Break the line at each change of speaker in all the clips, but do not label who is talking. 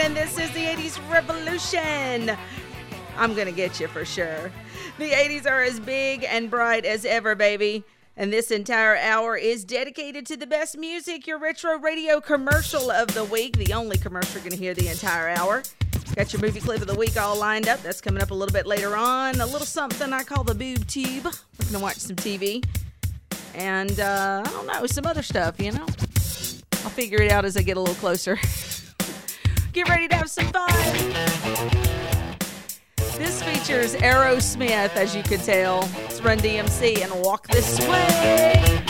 And
this is the 80s Revolution. I'm going to get you for sure. The 80s are as big and bright as ever, baby. And this entire hour is dedicated to the best music, your retro radio commercial of the week, the only commercial you're going to hear the entire hour. Got your movie clip of the week all lined up. That's coming up a little bit later on. A little something I call the boob tube. We're going to watch some TV. And uh, I don't know, some other stuff, you know? I'll figure it out as I get a little closer. Get ready to have some fun. This features Aerosmith, as you can tell. It's Run DMC and Walk This Way.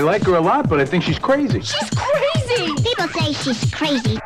I like
her a lot, but I think she's crazy.
She's crazy! People say she's crazy.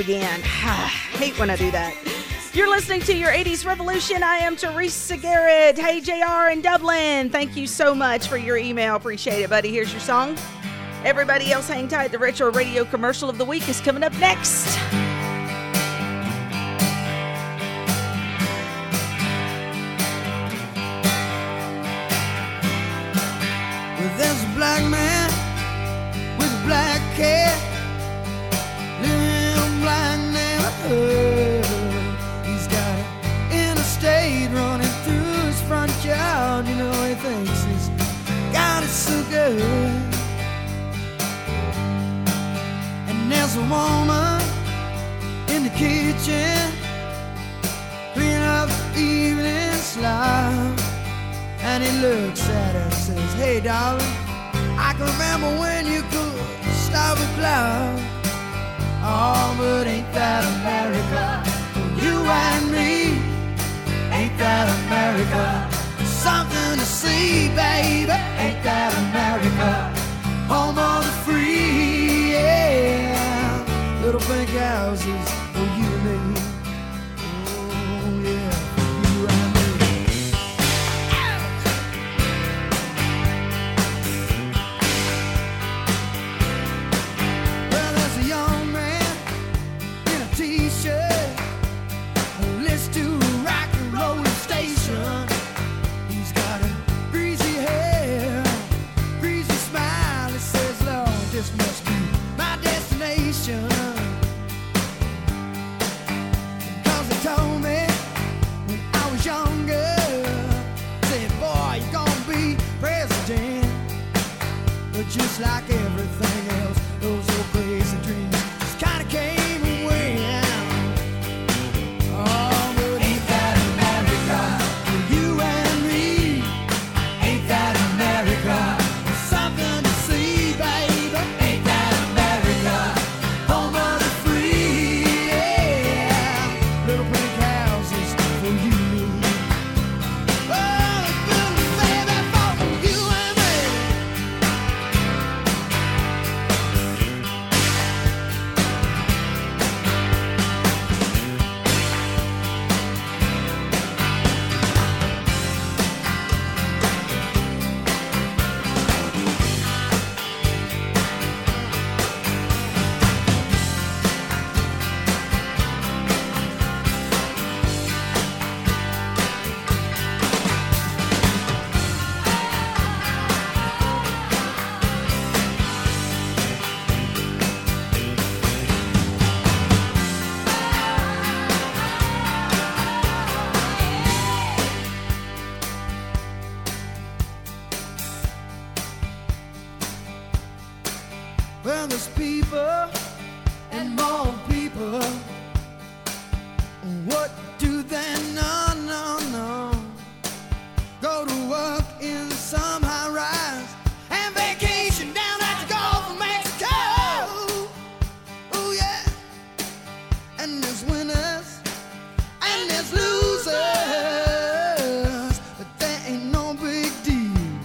again. hate when I do that. You're listening to your 80s revolution. I am Teresa Garrett. Hey, JR in Dublin. Thank you so much for your email. Appreciate it, buddy. Here's your song. Everybody else, hang tight. The retro radio commercial of the week is coming up next.
the gouses Well, there's people and more people. What do they know? No, no. Go to work in some high rise and vacation down at the Gulf of Mexico. Oh, yeah. And there's winners and there's losers. But that ain't no big deal.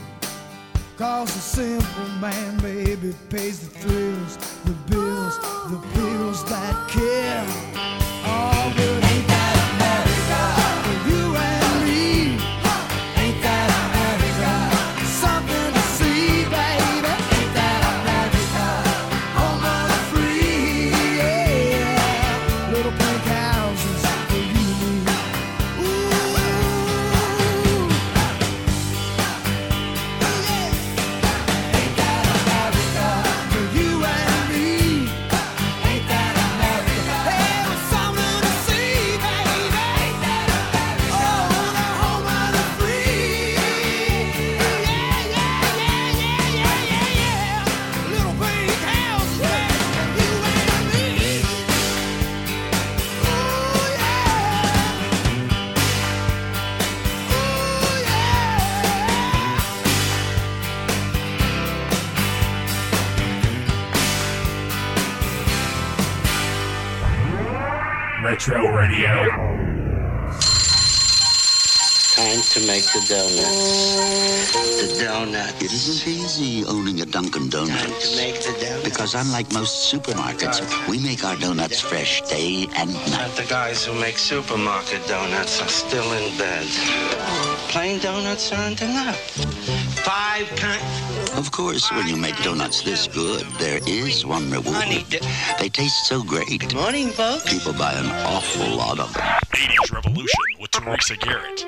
Cause a simple man baby pays the thrills.
Donuts.
It isn't easy owning a Dunkin' Donuts.
donuts.
Because unlike most supermarkets, we make our donuts fresh day and night.
But the guys who make supermarket donuts are still in bed. Plain donuts aren't enough. Five kind.
Of course, when you make donuts this good, there is one reward. They taste so great.
Good morning, folks.
People buy an awful lot of them.
80s Revolution with Teresa Garrett.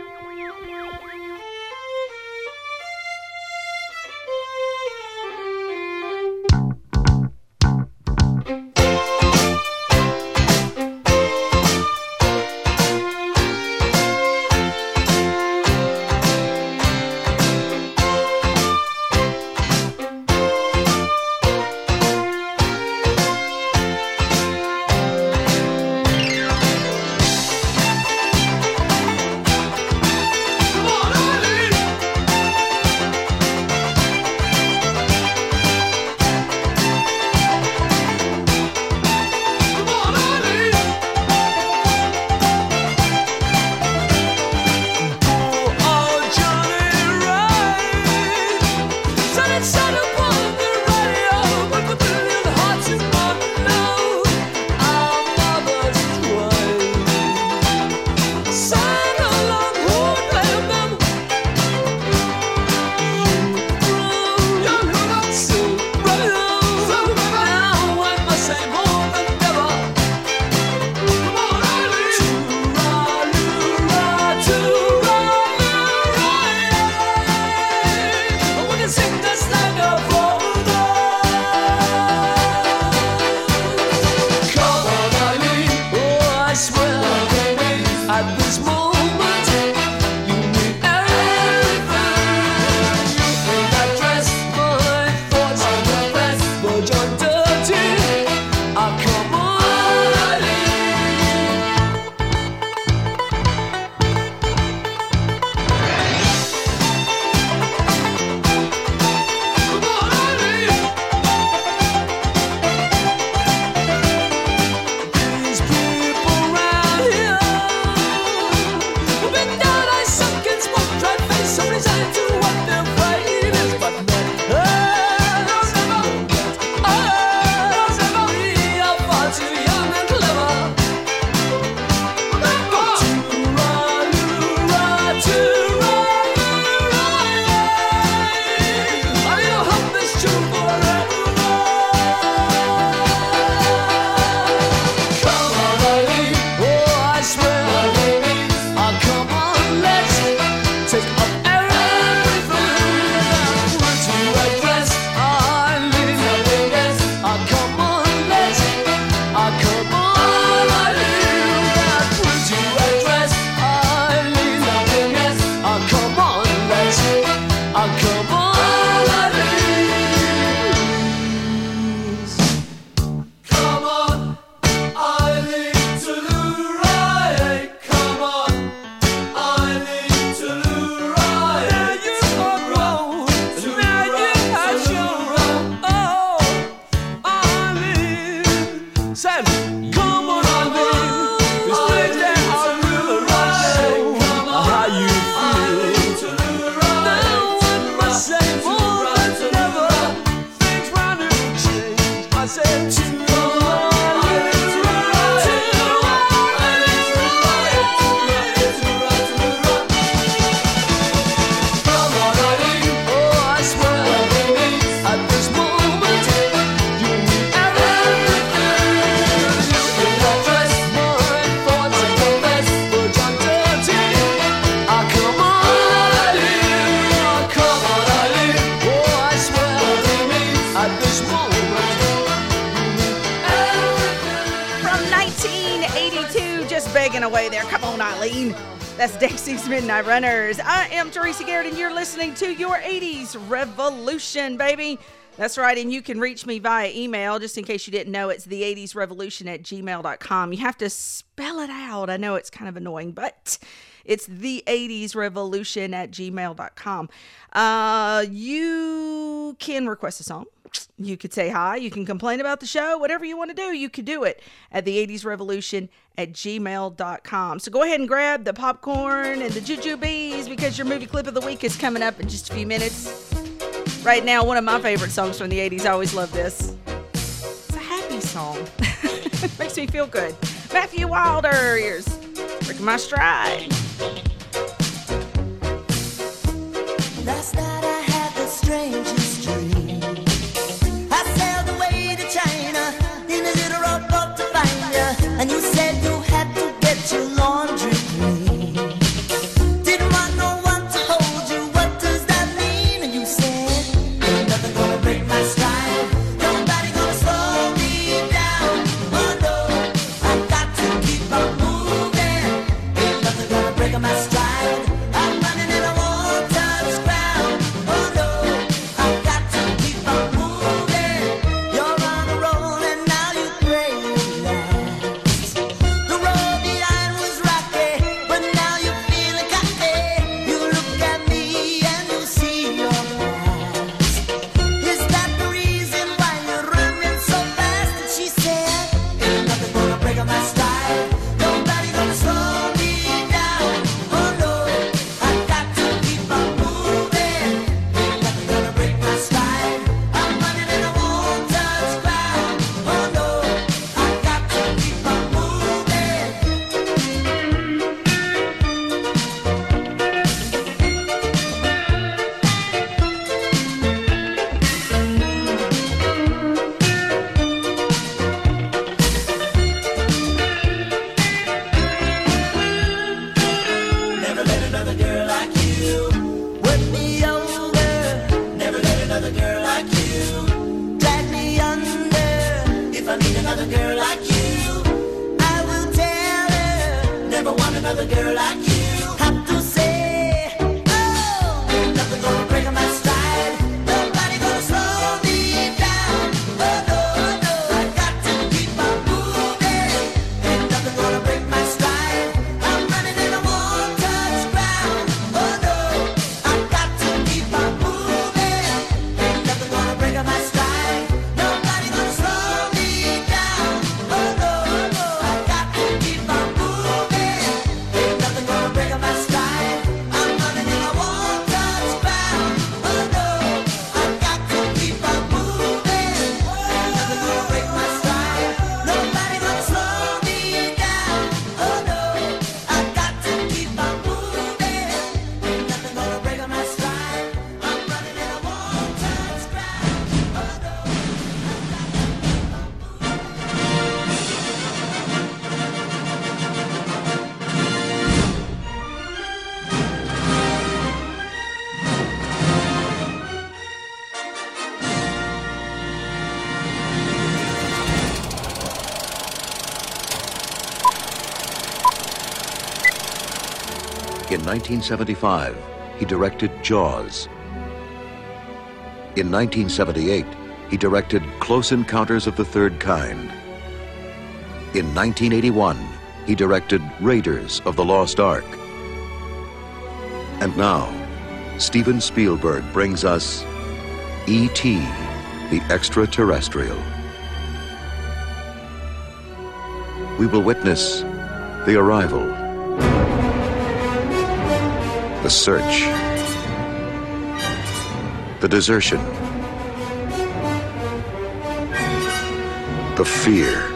There. Come on, Eileen. That's Dexys Midnight Runners. I am Teresa Garrett, and you're listening to your 80s Revolution, baby. That's right, and you can reach me via email, just in case you didn't know, it's the 80s Revolution at gmail.com. You have to spell it out. I know it's kind of annoying, but it's the 80s Revolution at gmail.com. Uh, you can request a song. You could say hi. You can complain about the show. Whatever you want to do, you could do it at the 80s Revolution at gmail.com. So go ahead and grab the popcorn and the jujubes because your movie clip of the week is coming up in just a few minutes. Right now, one of my favorite songs from the 80s. I always love this. It's a happy song. Makes me feel good. Matthew Wilder, here's Breaking My Stride.
Last night I had the strangest In
1975, he directed Jaws. In 1978, he directed Close Encounters of the Third Kind. In 1981, he directed Raiders of the Lost Ark. And now, Steven Spielberg brings us E.T., the Extraterrestrial. We will witness the arrival the search, the desertion, the fear,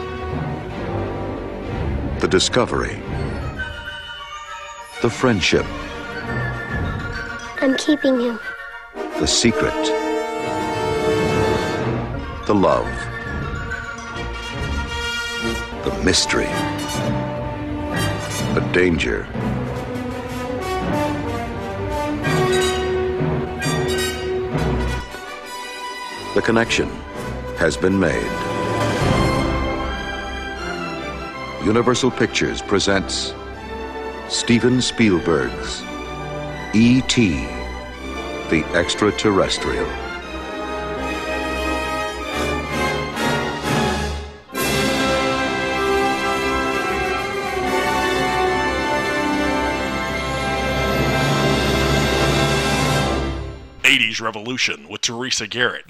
the discovery, the friendship,
I'm keeping him.
the secret, the love, the mystery, the danger. The connection has been made. Universal Pictures presents Steven Spielberg's E.T. the Extraterrestrial.
Revolution with Teresa Garrett.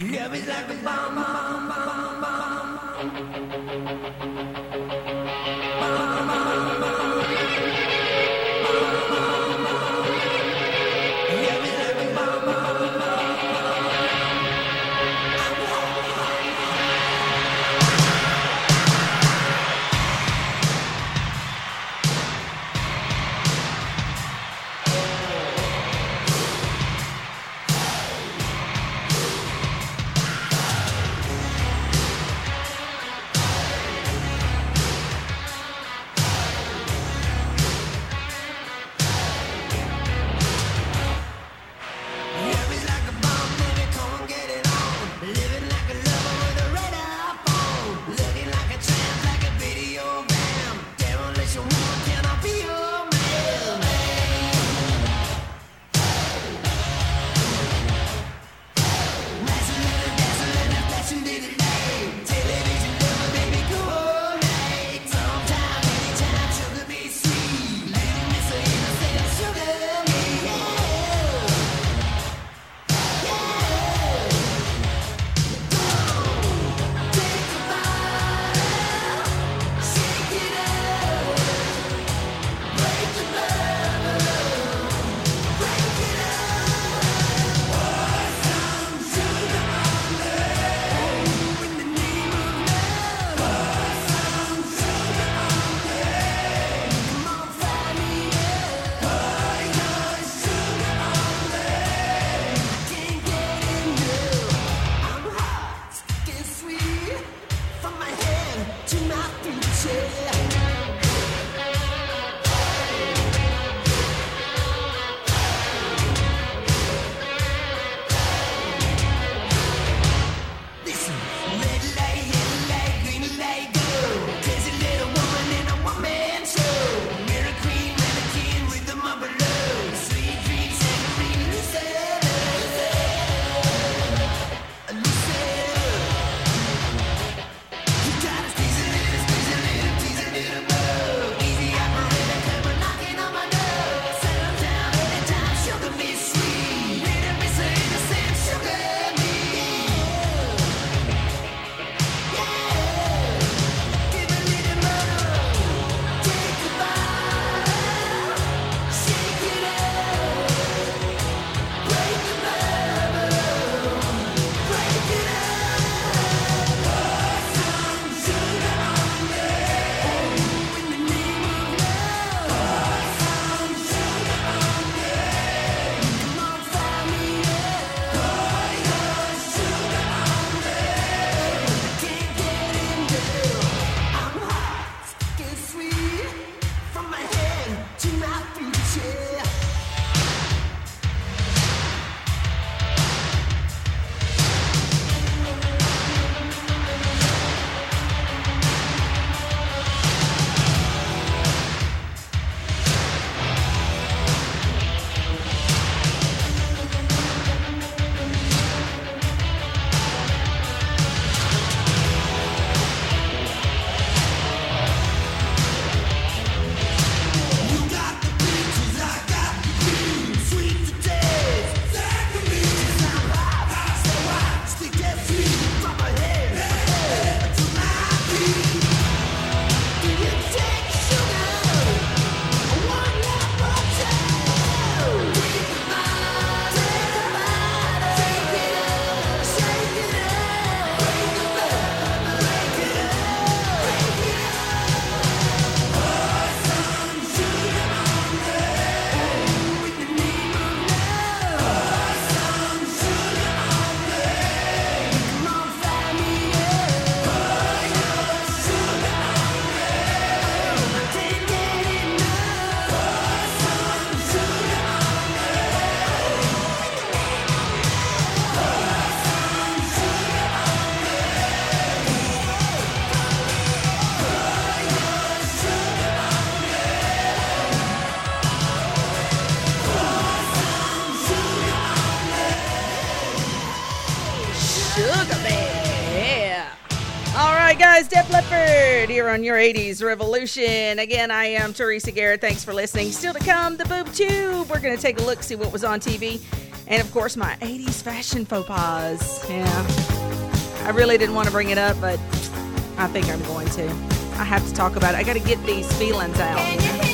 On
your 80s Revolution. Again, I am Teresa Garrett. Thanks for listening. Still to come, the Boob Tube. We're going to take a look, see what was on TV
And of course, my 80s fashion faux pas. Yeah. I really didn't want to bring it up, but I think I'm going to. I have to talk about it. I got to get these feelings out.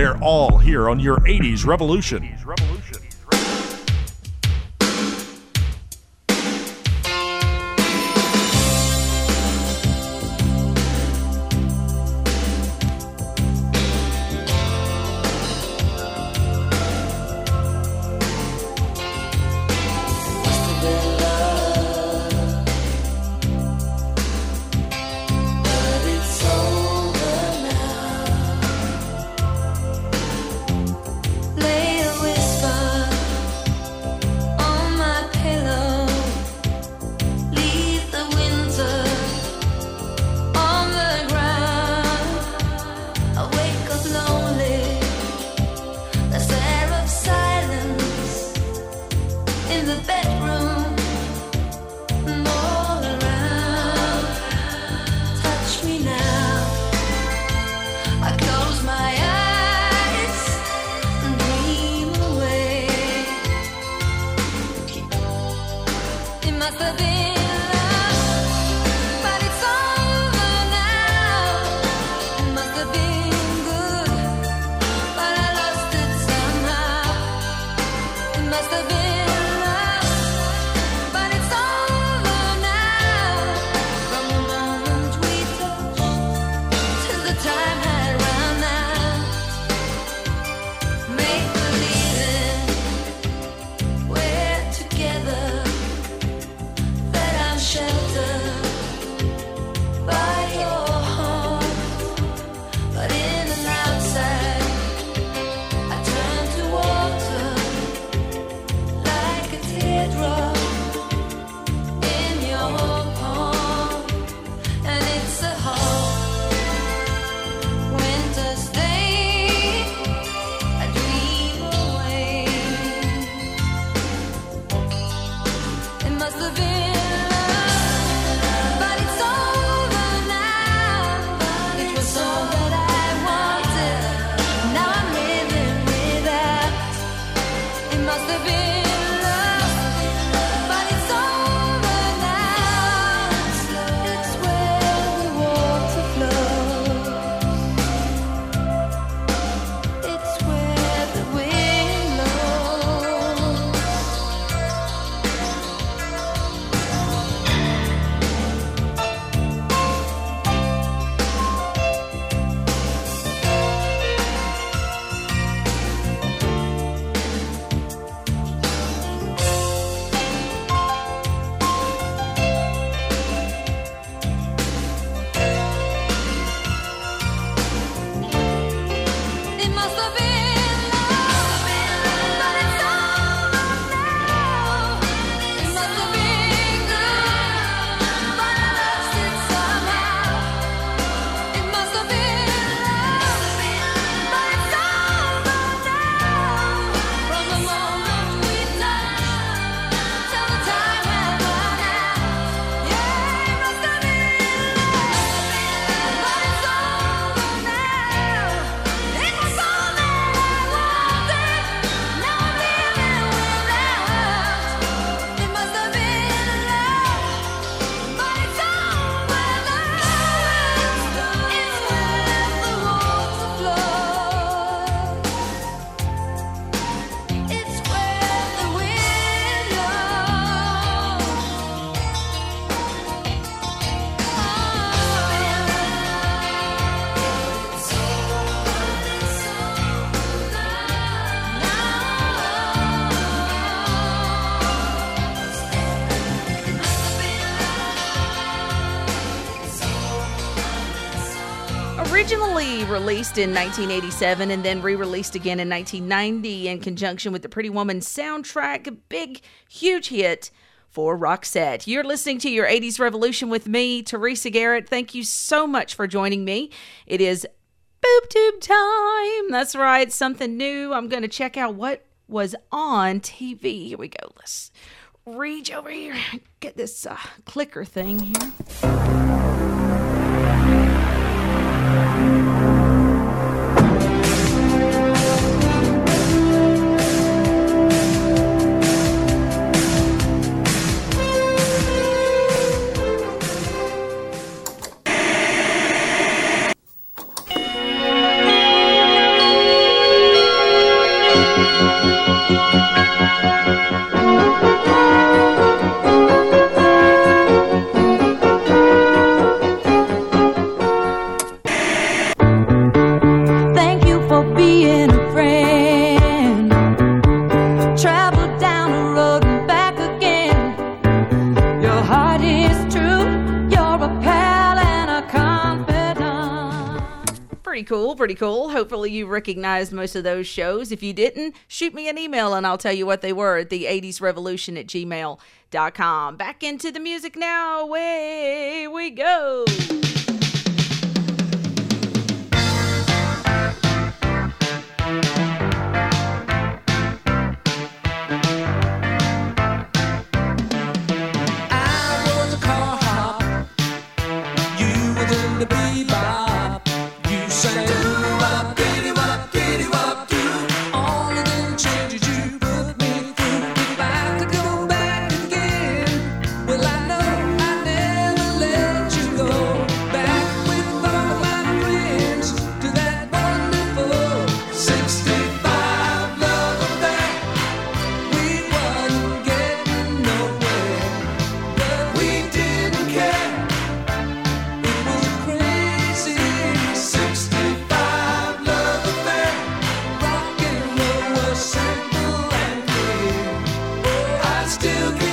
They're all here on your 80s Revolution.
released in 1987 and then re released again in 1990 in conjunction with the Pretty Woman soundtrack. A big, huge hit for Roxette. You're listening to your 80s Revolution with me, Teresa Garrett. Thank you so much for joining me. It is boob tube time. That's right, something new. I'm going to check out what was on TV. Here we go. Let's reach over here. Get this uh, clicker thing here. pretty cool. Hopefully, you recognized most of those shows. If you didn't, shoot me an email and I'll tell you what they were at the 80s revolution at gmail.com. Back into the music now. Away we go.
still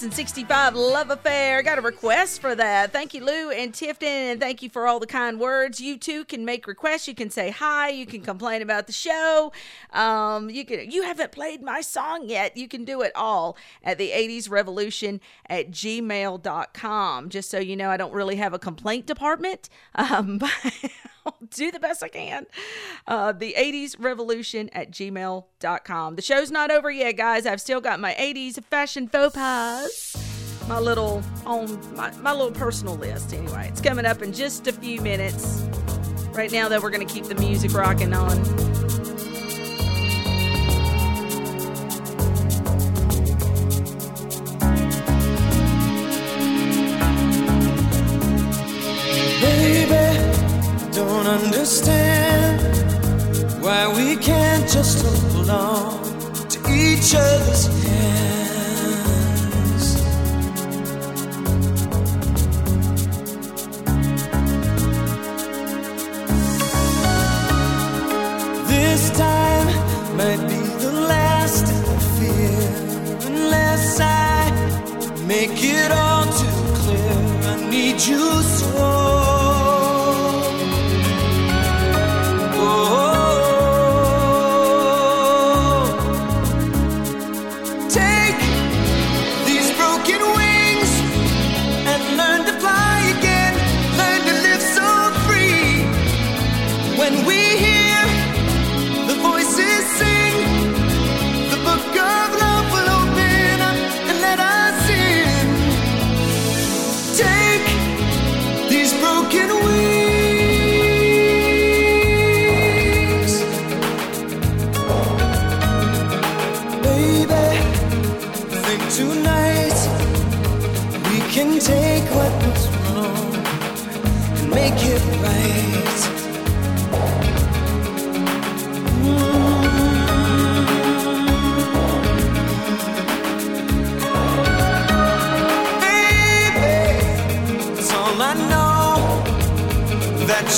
And 65 Love Affair.
Got a request for that. Thank you, Lou and Tifton, and thank you for all the kind words. You too can make requests. You can say hi. You can complain about the show. Um, you can. You haven't played my song yet. You can do it all at the 80s Revolution at gmail.com. Just so you know, I don't really have a complaint department. Um, but Do the best I can. Uh, the 80s revolution at gmail.com. The show's not over yet, guys. I've still got my 80s fashion faux pas. My little on my, my little personal list. Anyway, it's coming up in just a few minutes. Right now, though, we're to keep the music rocking on.
Understand why we can't just hold on to each other's hands. This time might be the last I fear, unless I make it all too clear. I need you so.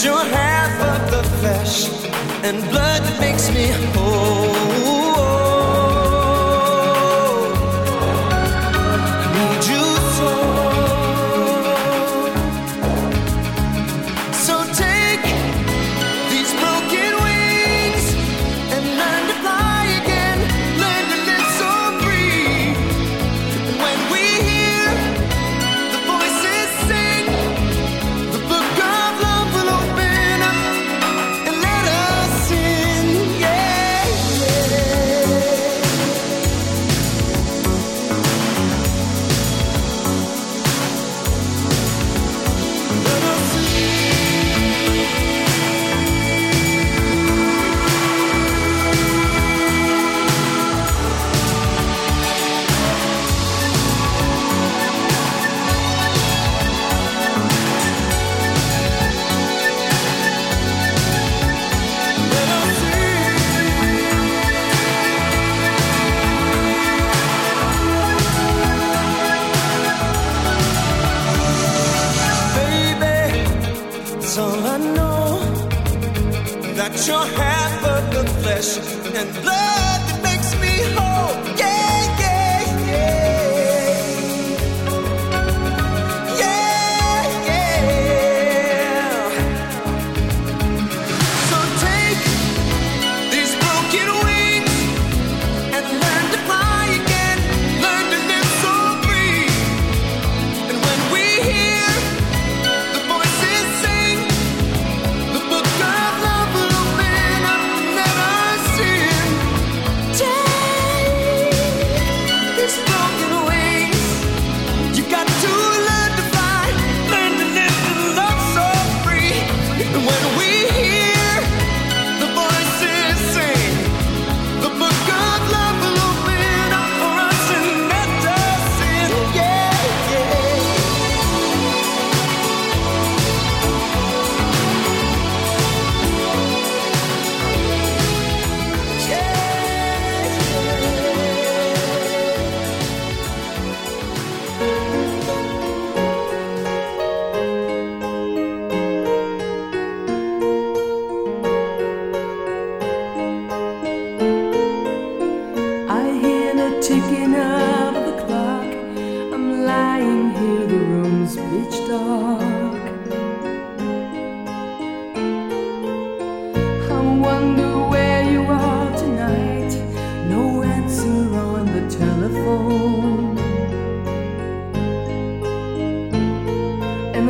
You're half of the flesh and blood that makes me whole.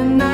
The
night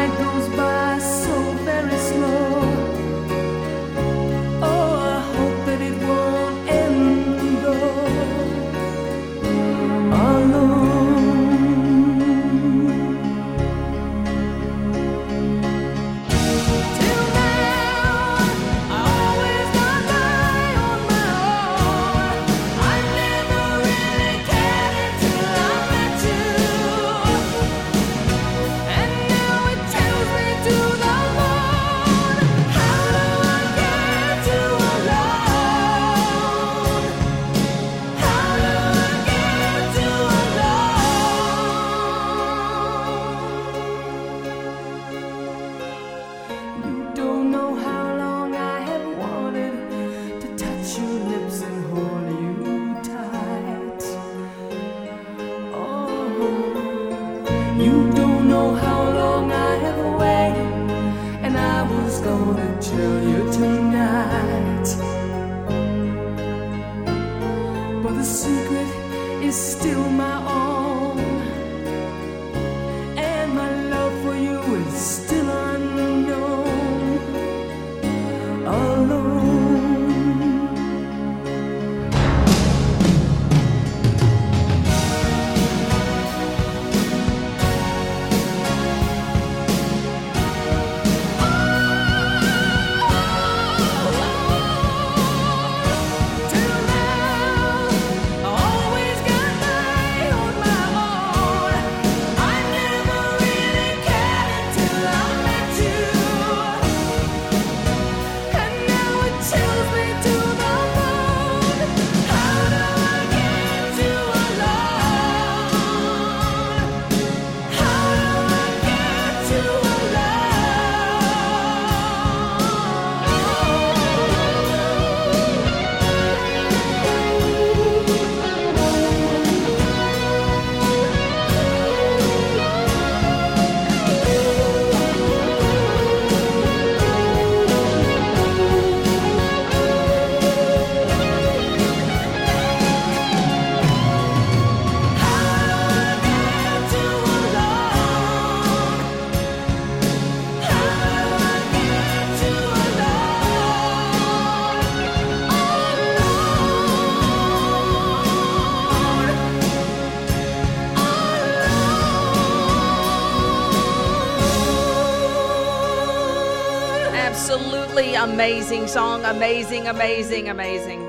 amazing song. Amazing, amazing, amazing.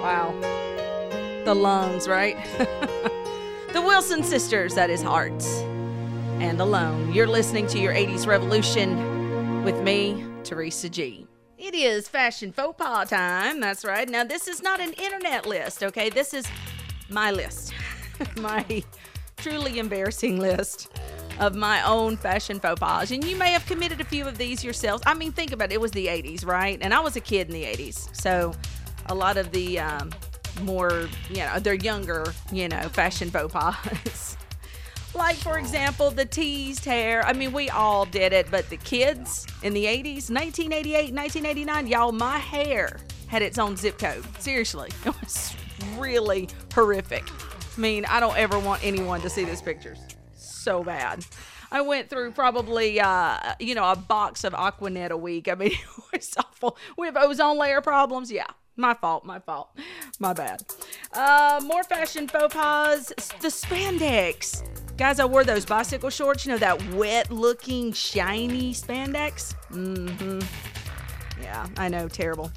Wow. The lungs, right? the Wilson sisters, that is Hearts. And Alone. You're listening to your 80s Revolution with me, Teresa G. It is fashion faux pas time. That's right. Now, this is not an internet list, okay? This is my list. my truly embarrassing list of my own fashion faux pas. And you may have committed a few of these yourselves. I mean, think about it. It was the 80s, right? And I was a kid in the 80s. So a lot of the um, more, you know, they're younger, you know, fashion faux pas. like, for example, the teased hair. I mean, we all did it, but the kids in the 80s, 1988, 1989, y'all, my hair had its own zip code. Seriously. It was really horrific. I mean, I don't ever want anyone to see these pictures. So bad. I went through probably, uh, you know, a box of Aquanet a week. I mean, it was awful. We have ozone layer problems. Yeah, my fault, my fault, my bad. Uh, more fashion faux pas. The spandex. Guys, I wore those bicycle shorts. You know, that wet looking, shiny spandex? Mm hmm. Yeah, I know, terrible.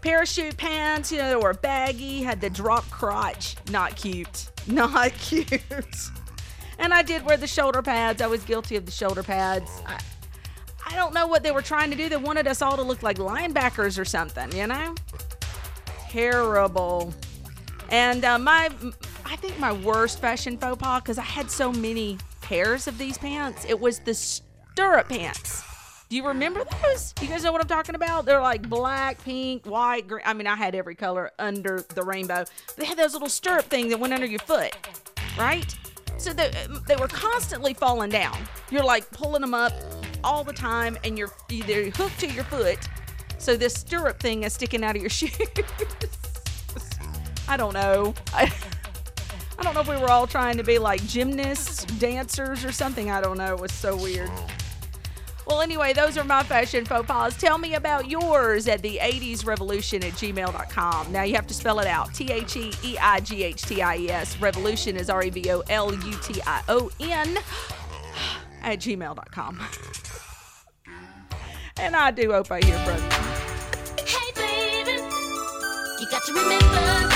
Parachute pants, you know, they were baggy, had the drop crotch. Not cute. Not cute. And I did wear the shoulder pads. I was guilty of the shoulder pads. I, I don't know what they were trying to do. They wanted us all to look like linebackers or something, you know? Terrible. And uh, my, I think my worst fashion faux pas, because I had so many pairs of these pants, it was the stirrup pants. Do you remember those? You guys know what I'm talking about? They're like black, pink, white, green. I mean, I had every color under the rainbow. They had those little stirrup thing that went under your foot, right? So they, they were constantly falling down. You're like pulling them up all the time, and you're either hooked to your foot, so this stirrup thing is sticking out of your shoes. I don't know. I, I don't know if we were all trying to be like gymnasts, dancers, or something. I don't know. It was so weird. Well, anyway, those are my fashion faux pas. Tell me about yours at the 80s revolution at gmail.com. Now you have to spell it out T H E E I G H T I E S. Revolution is R E V O L U T I O N at gmail.com. And I do hope I hear from you.
Hey, baby, you got to remember.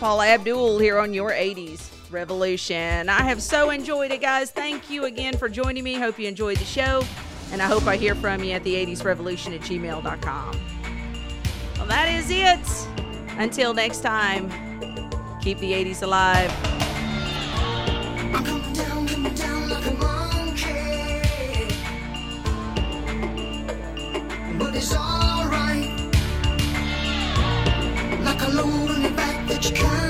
Paula Abdul here on your 80s Revolution. I have so enjoyed it, guys. Thank you again for joining me. Hope you enjoyed the show, and I hope I hear from you at the 80s Revolution at gmail.com. Well, that is it. Until next time, keep the 80s alive. You you got.